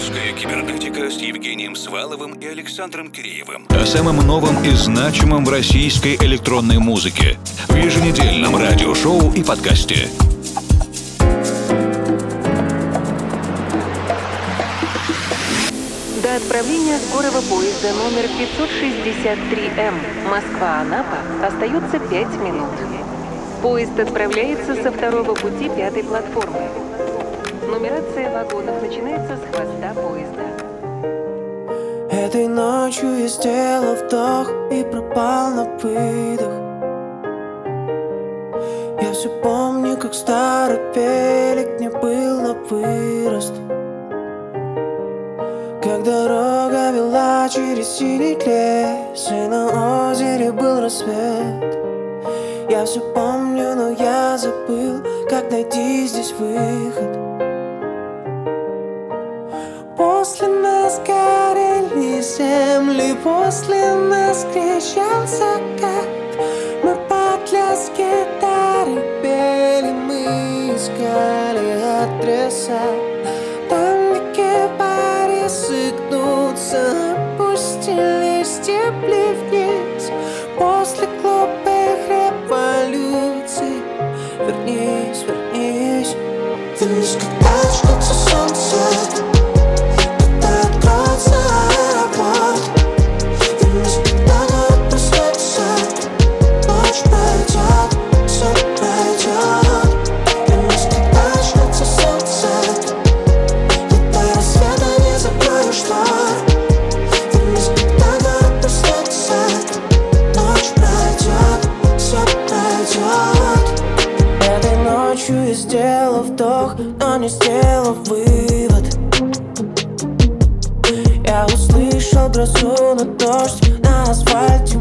«Русская кибернетика» с Евгением Сваловым и Александром Киреевым. О самом новом и значимом в российской электронной музыке. В еженедельном радиошоу и подкасте. До отправления скорого поезда номер 563М Москва-Анапа остается 5 минут. Поезд отправляется со второго пути пятой платформы. Нумерация вагонов начинается с хвоста поезда. Этой ночью я сделал вдох и пропал на выдох. Я все помню, как старый пелик мне был на вырост. Как дорога вела через синий лес И на озере был рассвет. Я все помню, но я забыл, как найти здесь выход После нас горели земли, после нас кричал закат Мы под лязг гитары пели, мы искали адреса. Там, где кипарисы гнутся, опустили степли вниз. После глупых революций Вернись, вернись. Вернись, когда начнется солнце. когда сделал вдох, но не сделал вывод. Я услышал грозу, но дождь на асфальте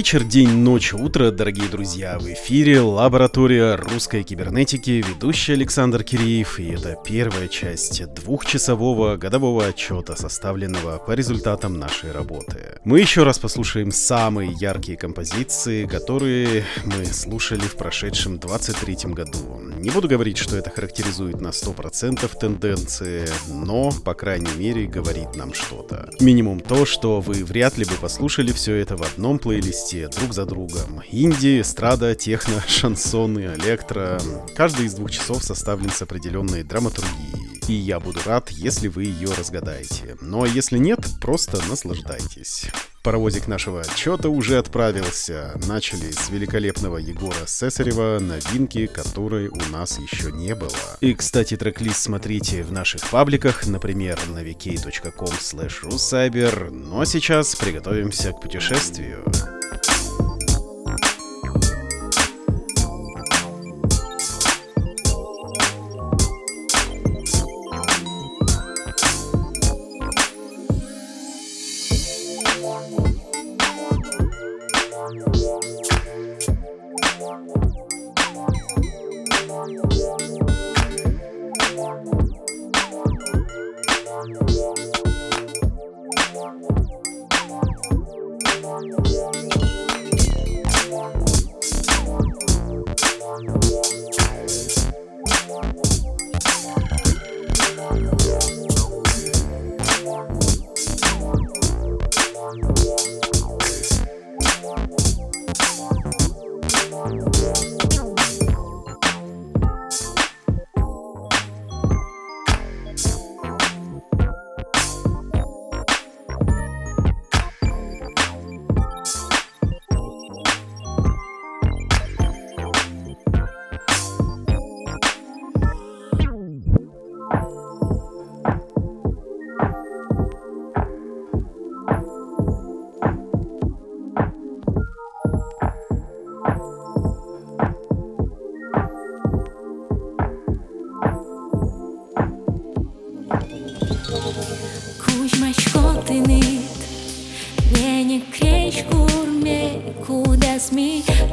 вечер, день, ночь, утро, дорогие друзья. В эфире лаборатория русской кибернетики, ведущий Александр Киреев. И это первая часть двухчасового годового отчета, составленного по результатам нашей работы. Мы еще раз послушаем самые яркие композиции, которые мы слушали в прошедшем 23 году. Не буду говорить, что это характеризует на 100% тенденции, но, по крайней мере, говорит нам что-то. Минимум то, что вы вряд ли бы послушали все это в одном плейлисте друг за другом. Инди, эстрада, техно, шансоны, электро. Каждый из двух часов составлен с определенной драматургией. И я буду рад, если вы ее разгадаете. Но если нет, просто наслаждайтесь. Паровозик нашего отчета уже отправился. Начали с великолепного Егора Сесарева, новинки, которой у нас еще не было. И, кстати, трек-лист смотрите в наших пабликах, например, на vk.com. Ну а сейчас приготовимся к путешествию.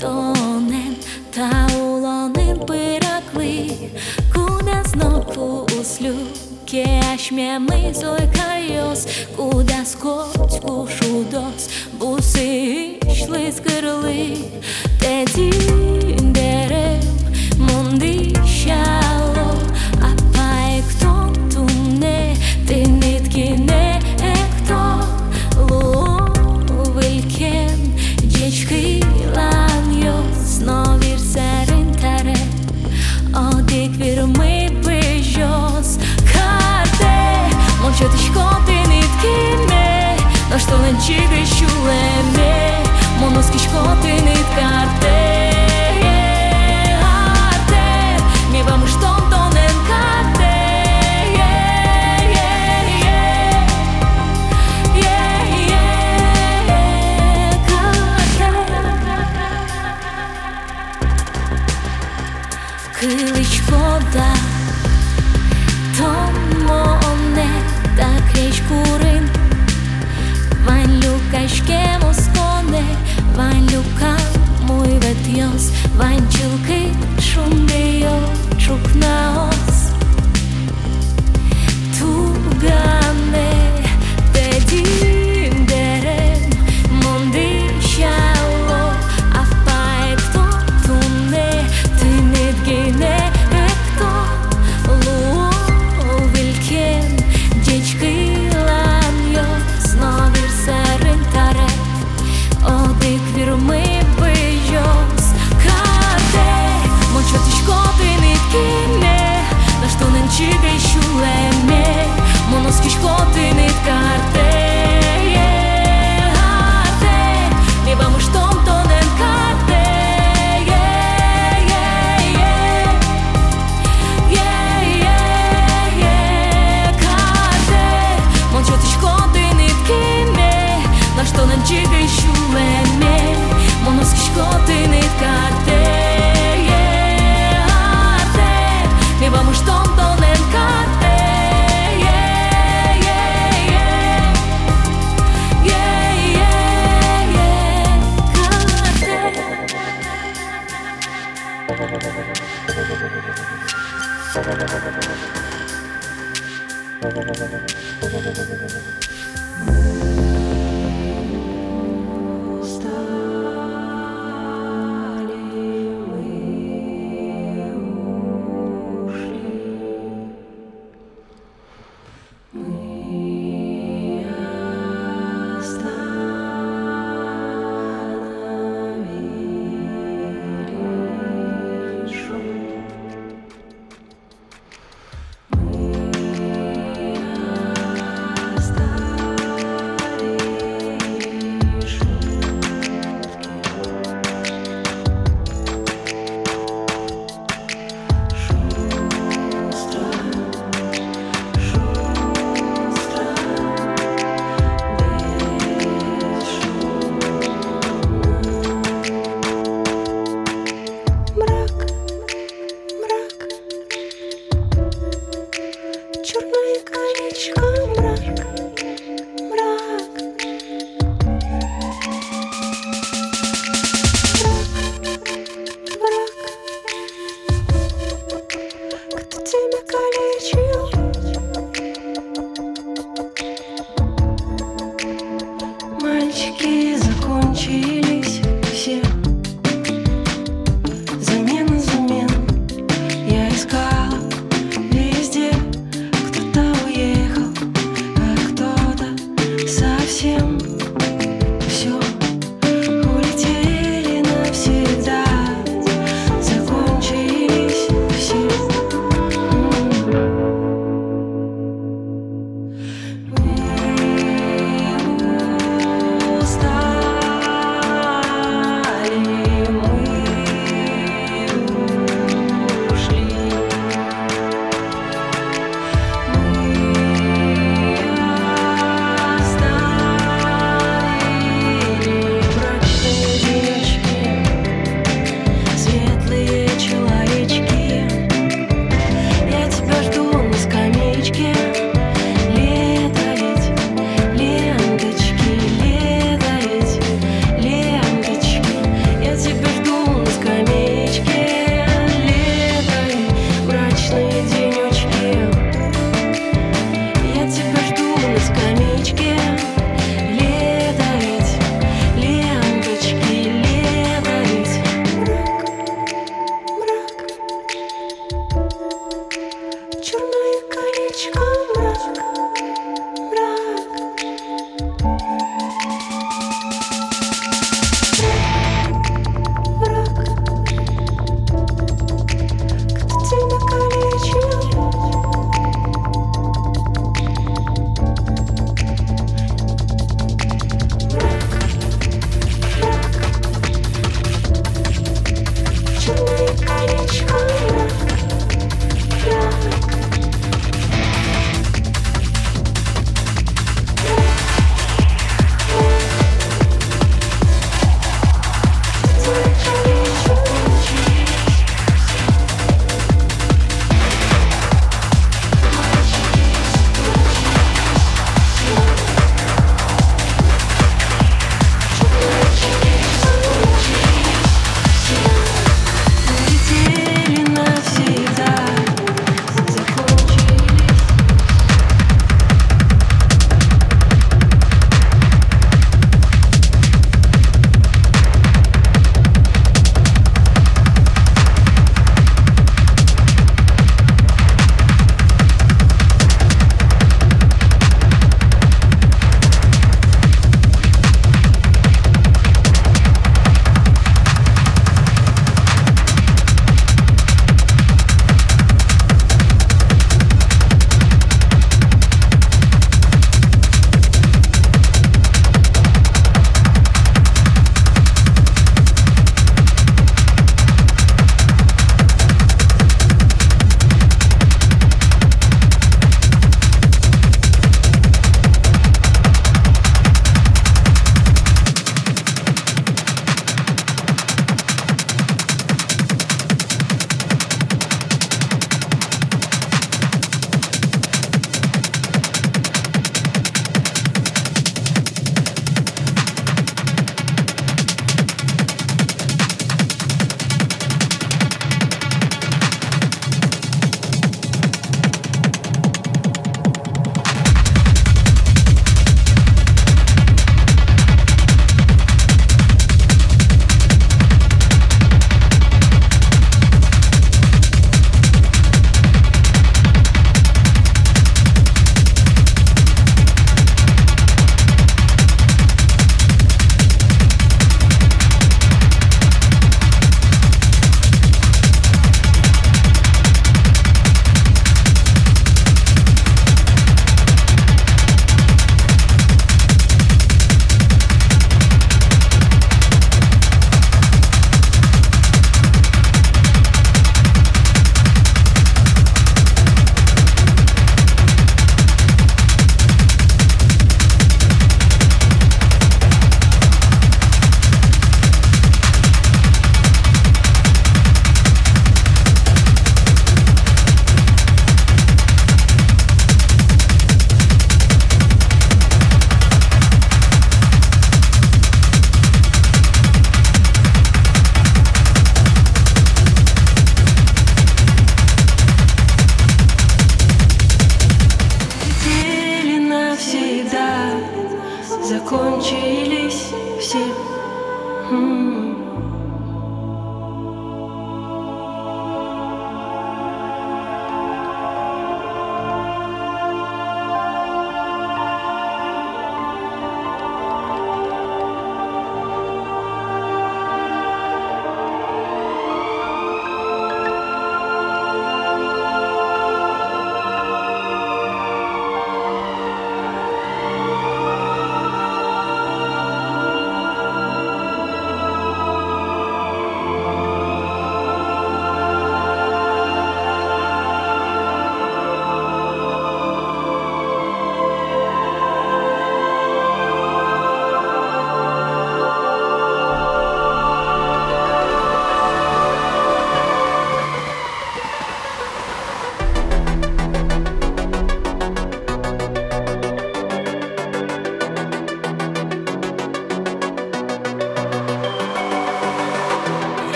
Тоне та улоны пыраклы Куда знову услюке Ашмемы зойкайос Куда скоть кушудос Бусы ішли з гирли Теді дерев мундища Σκοτεινή καρτέλα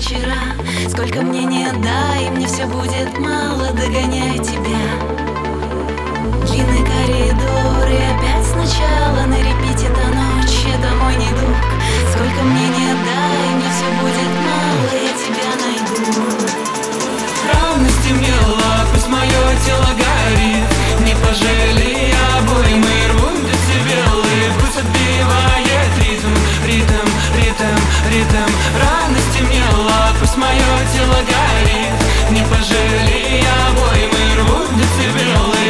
наши вечера. Сколько мне не дай, мне все будет мало Догоняя тебя. Длинный коридор и опять сначала На репите та ночь, это мой недуг. Сколько мне не дай, мне все будет мало Я тебя найду. Рано стемнело, пусть мое тело горит. Не пожалей мое тело горит. Не пожалей обои, мы рвут децибелы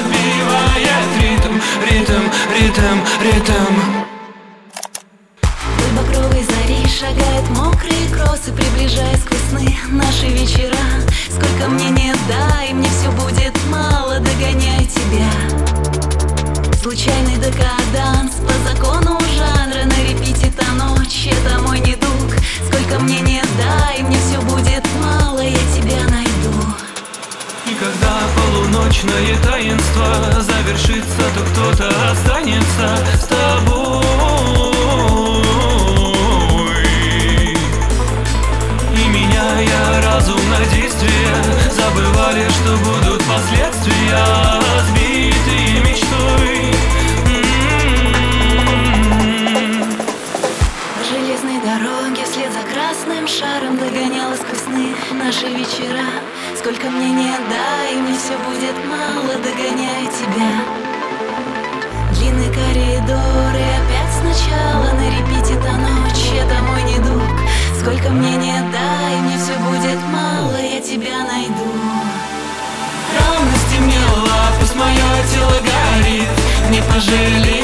отбивает ритм, ритм, ритм, ритм. Багровой зари шагает мокрые кроссы Приближая сквозь сны наши вечера. Сколько мне не дай, мне все будет мало Догоняя тебя. Случайный декаданс по закону жанра На репите та ночь, это мой недуг Сколько мне не дай, мне все будет мало Я тебя найду И когда полуночное таинство завершится, то кто-то останется с тобой. И меняя разум на действие, забывали, что будут последствия, шаром Догоняла сквозь наши вечера. Сколько мне не дай, мне все будет мало Догоняя тебя. Длинный коридор и опять сначала На репите та ночь, это мой недуг Сколько мне не дай, мне все будет мало Я тебя найду. Рано стемнело, пусть мое тело горит. Не пожалей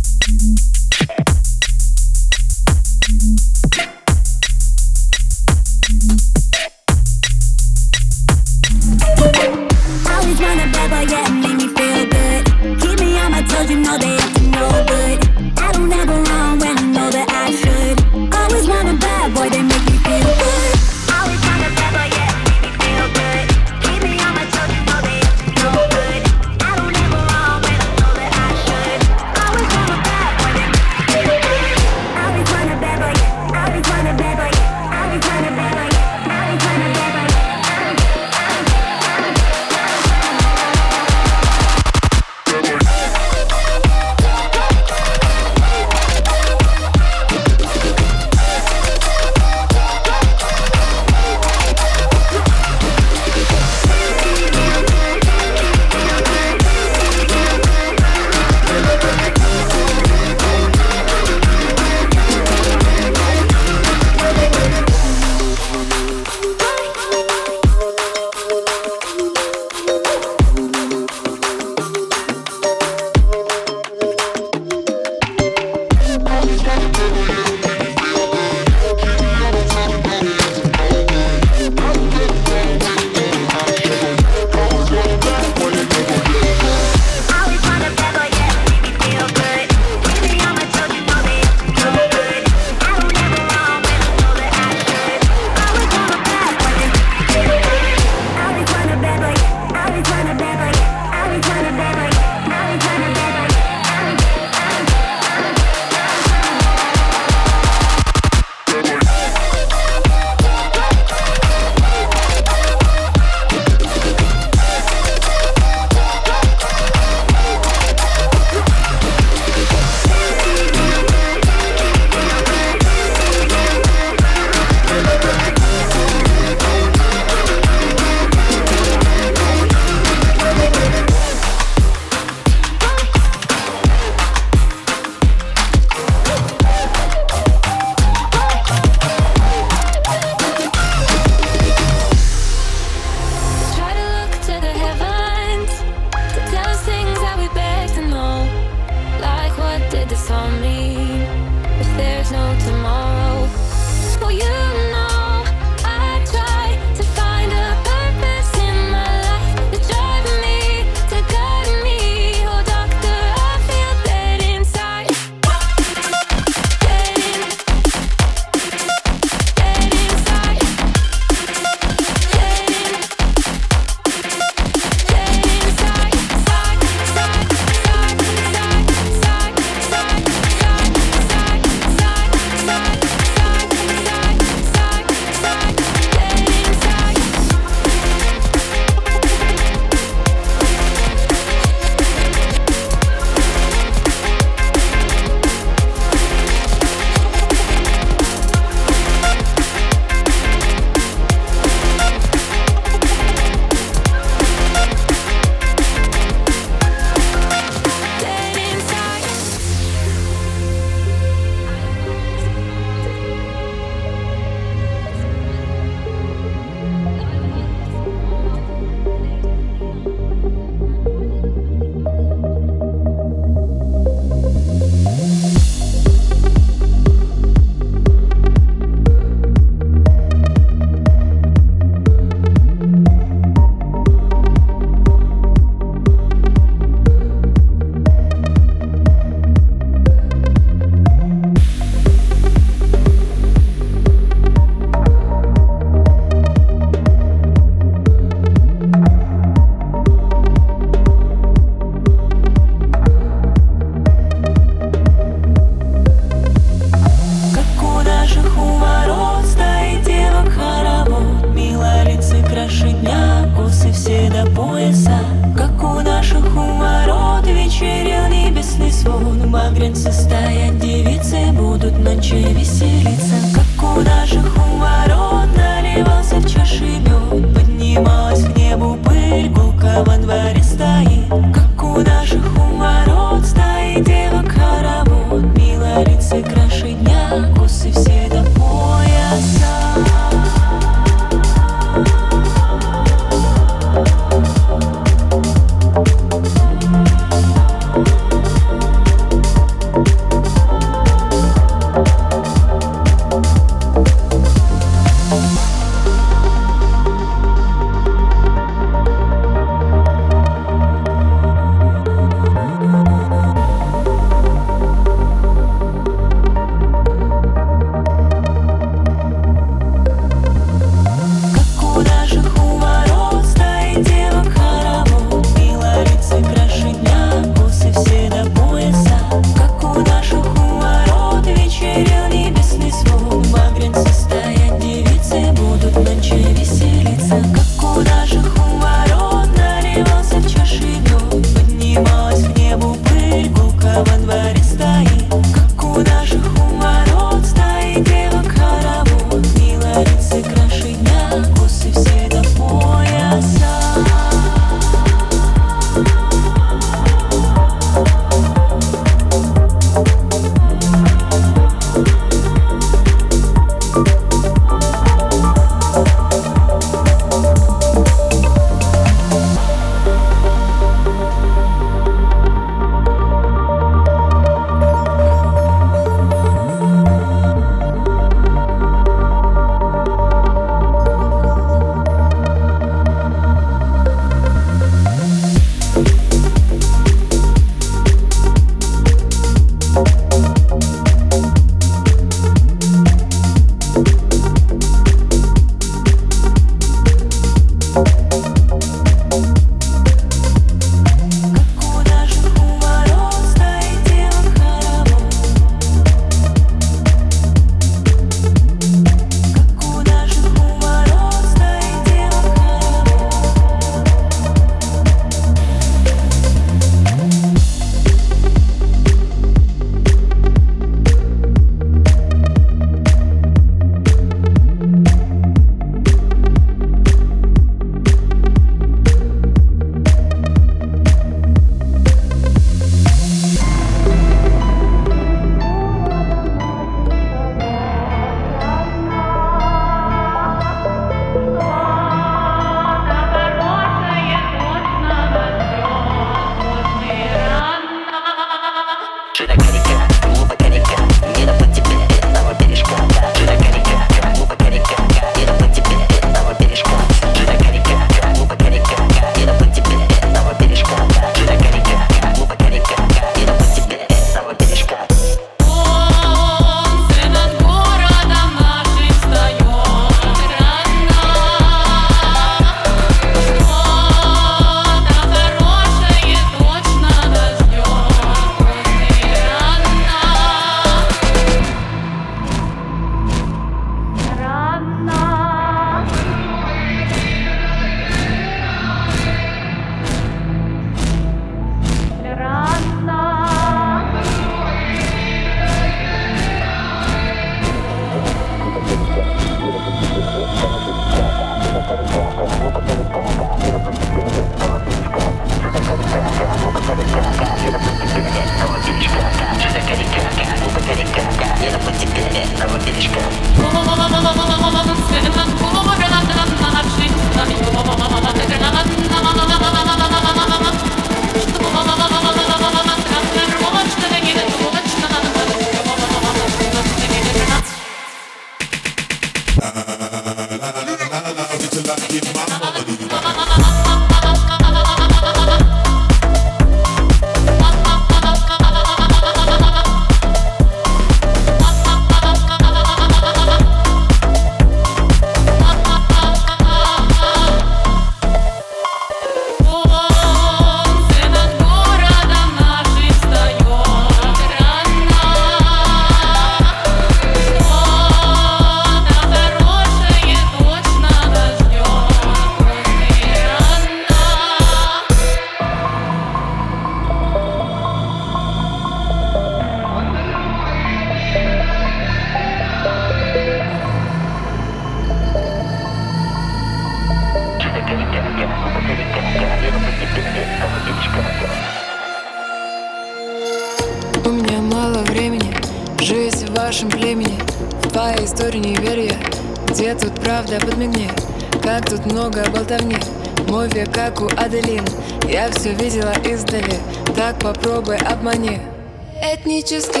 Космический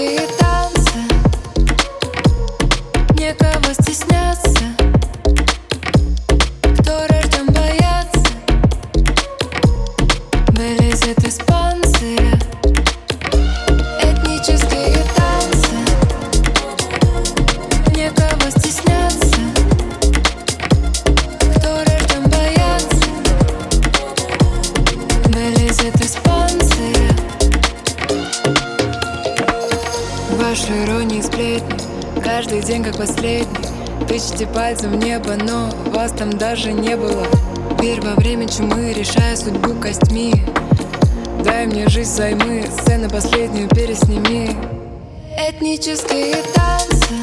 попытаться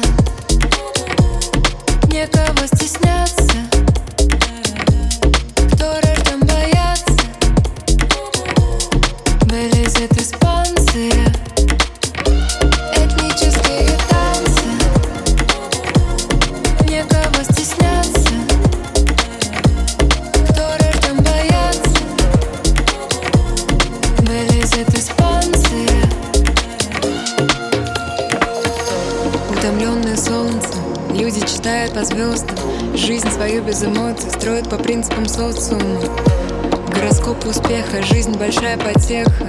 Некого стесняться. звезд Жизнь свою без эмоций строит по принципам социума. Гороскоп успеха, жизнь большая потеха.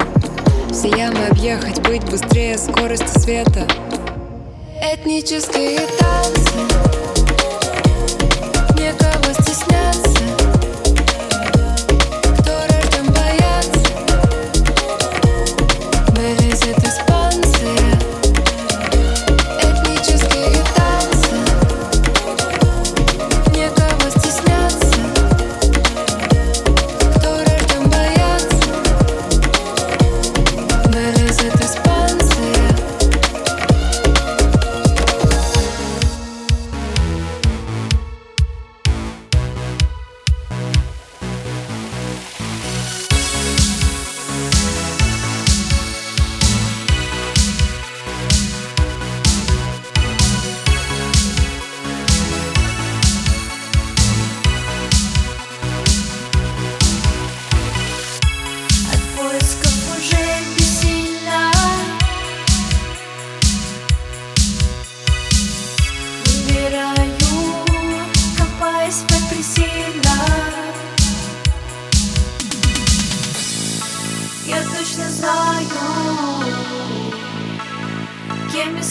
Все ямы объехать, быть быстрее скорости света. Этнические танцы.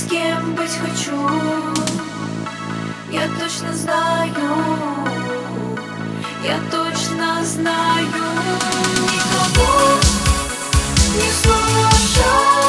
кем быть хочу Я точно знаю Я точно знаю Никого не слушаю.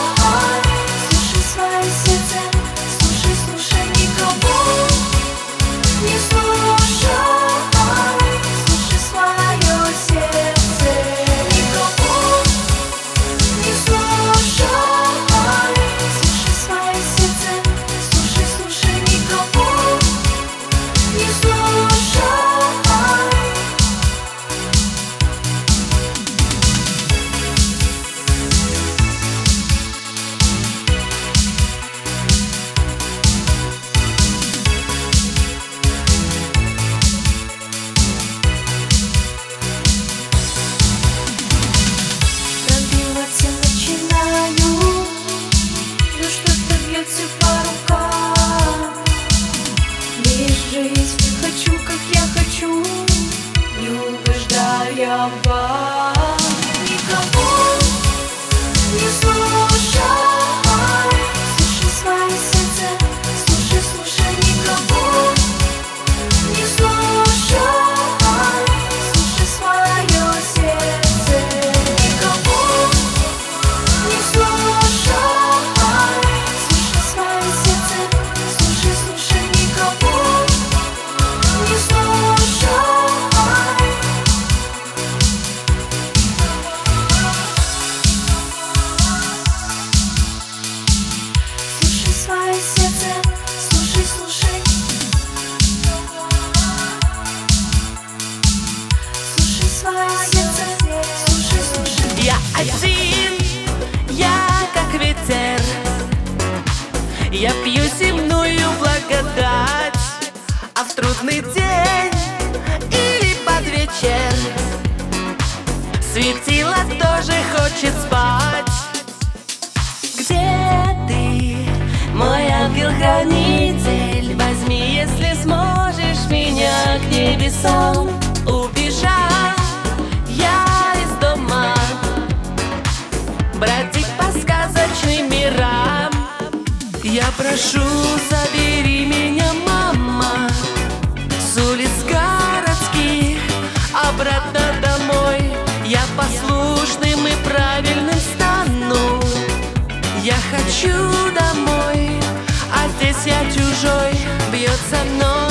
хочет спать. Где ты, мой ангел-хранитель? Возьми, если сможешь меня к небесам Убежать. Я из дома. Бродить по сказочным мирам. Я прошу, забери меня. хочу домой, а здесь я чужой, бьется вновь.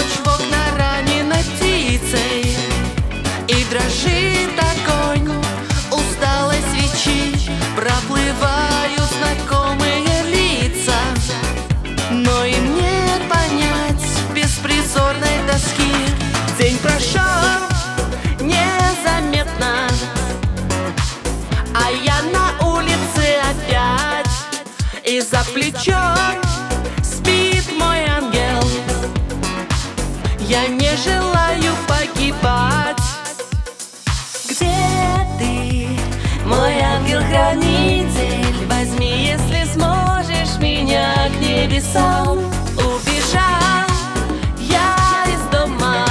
лесам убежал я из дома.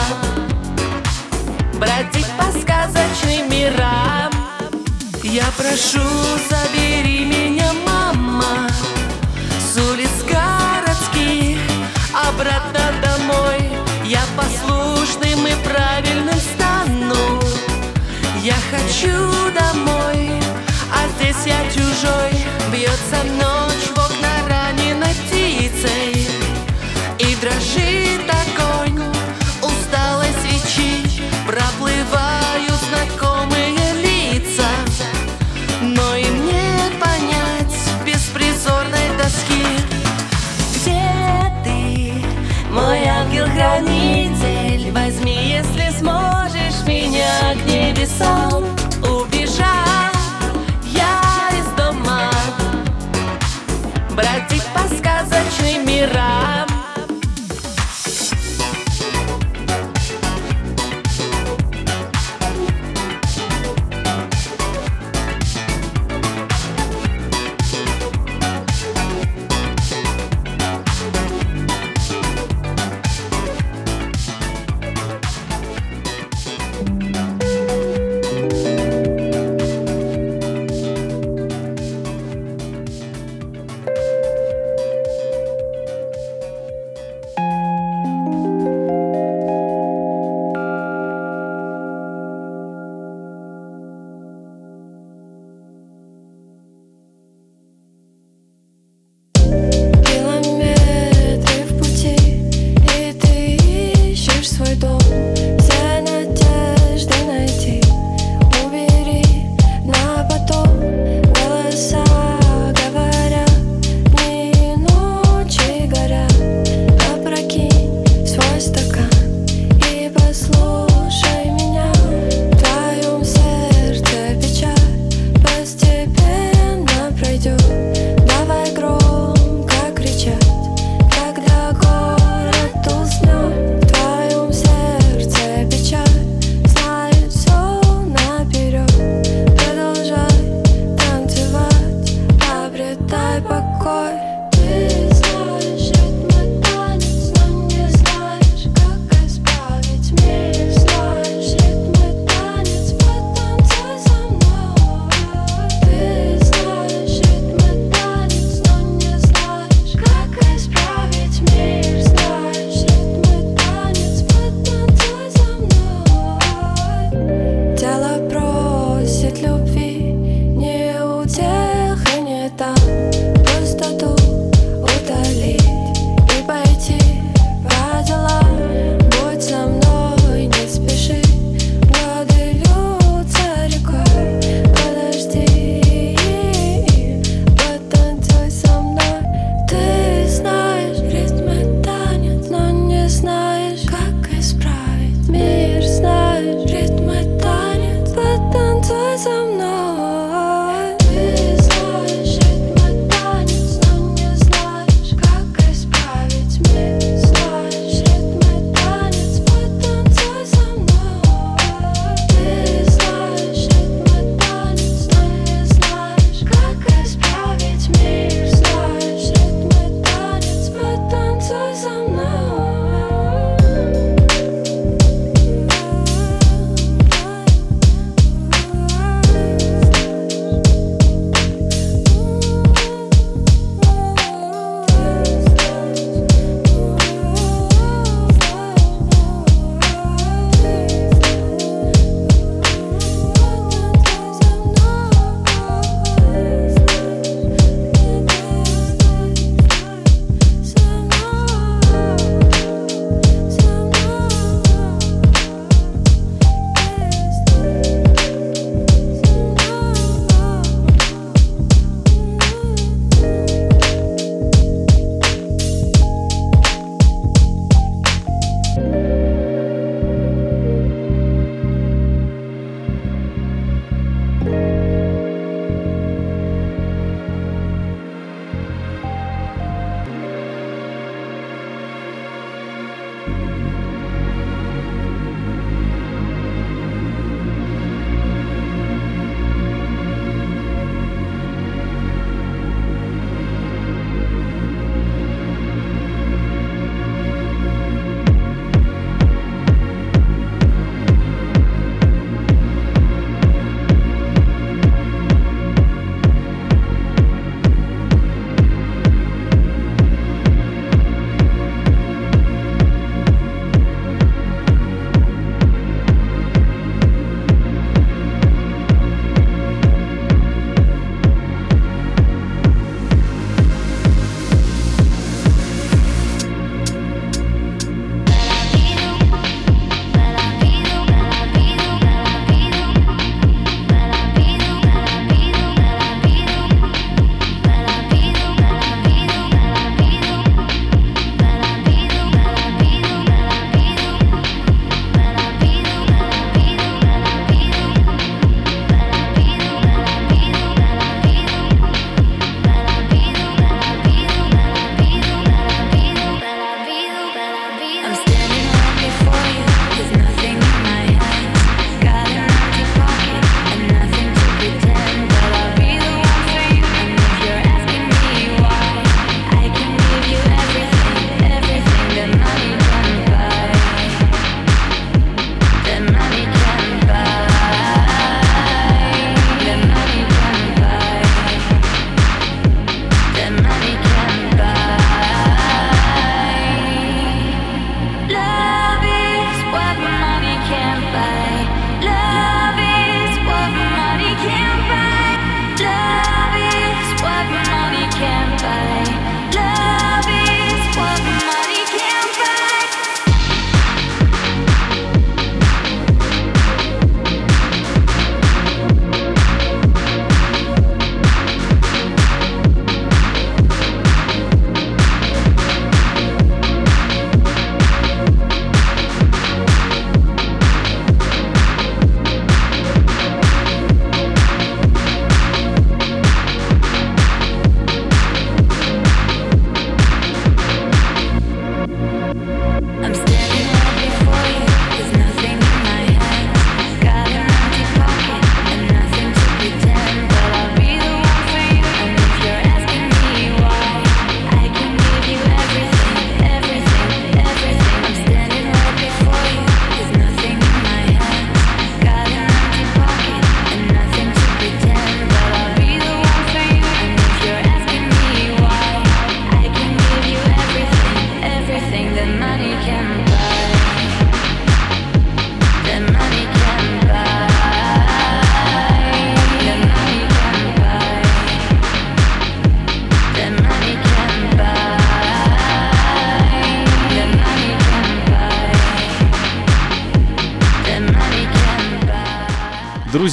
Бродить по сказочным мирам. Я прошу, забери меня.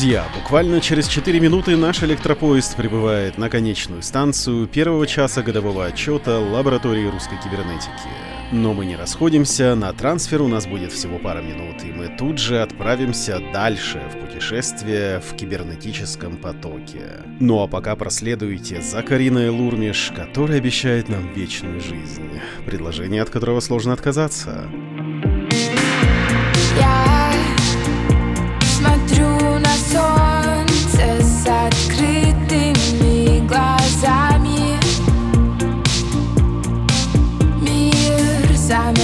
Друзья, буквально через 4 минуты наш электропоезд прибывает на конечную станцию первого часа годового отчета лаборатории русской кибернетики. Но мы не расходимся, на трансфер у нас будет всего пара минут, и мы тут же отправимся дальше в путешествие в кибернетическом потоке. Ну а пока проследуйте за Кариной Лурмиш, которая обещает нам вечную жизнь, предложение от которого сложно отказаться.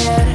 Прибывает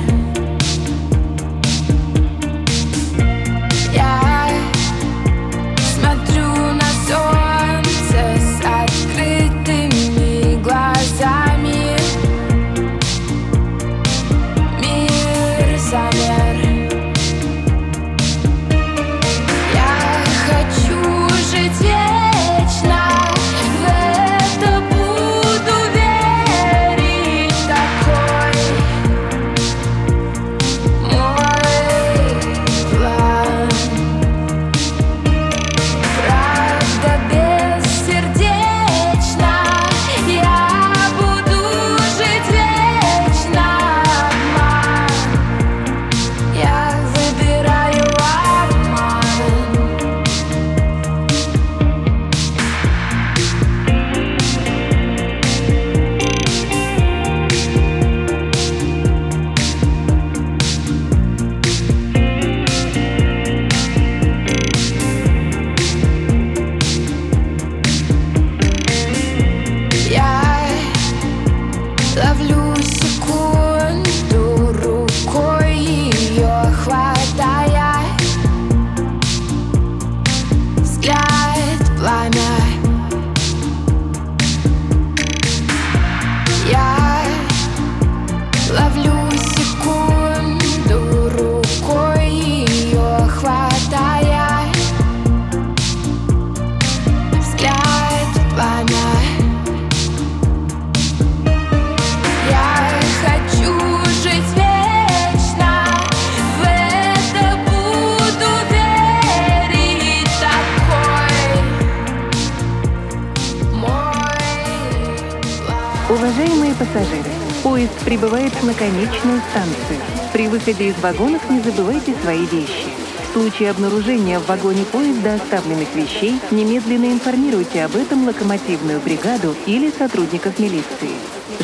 конечную станцию. При выходе из вагонов не забывайте свои вещи. В случае обнаружения в вагоне поезда оставленных вещей, немедленно информируйте об этом локомотивную бригаду или сотрудников милиции.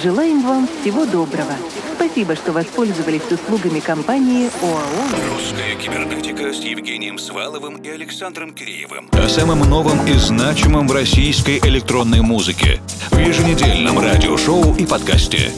Желаем вам всего доброго. Спасибо, что воспользовались услугами компании ОАО. Русская кибернетика с Евгением Сваловым и Александром Киреевым. О самом новом и значимом в российской электронной музыке. В еженедельном радиошоу и подкасте.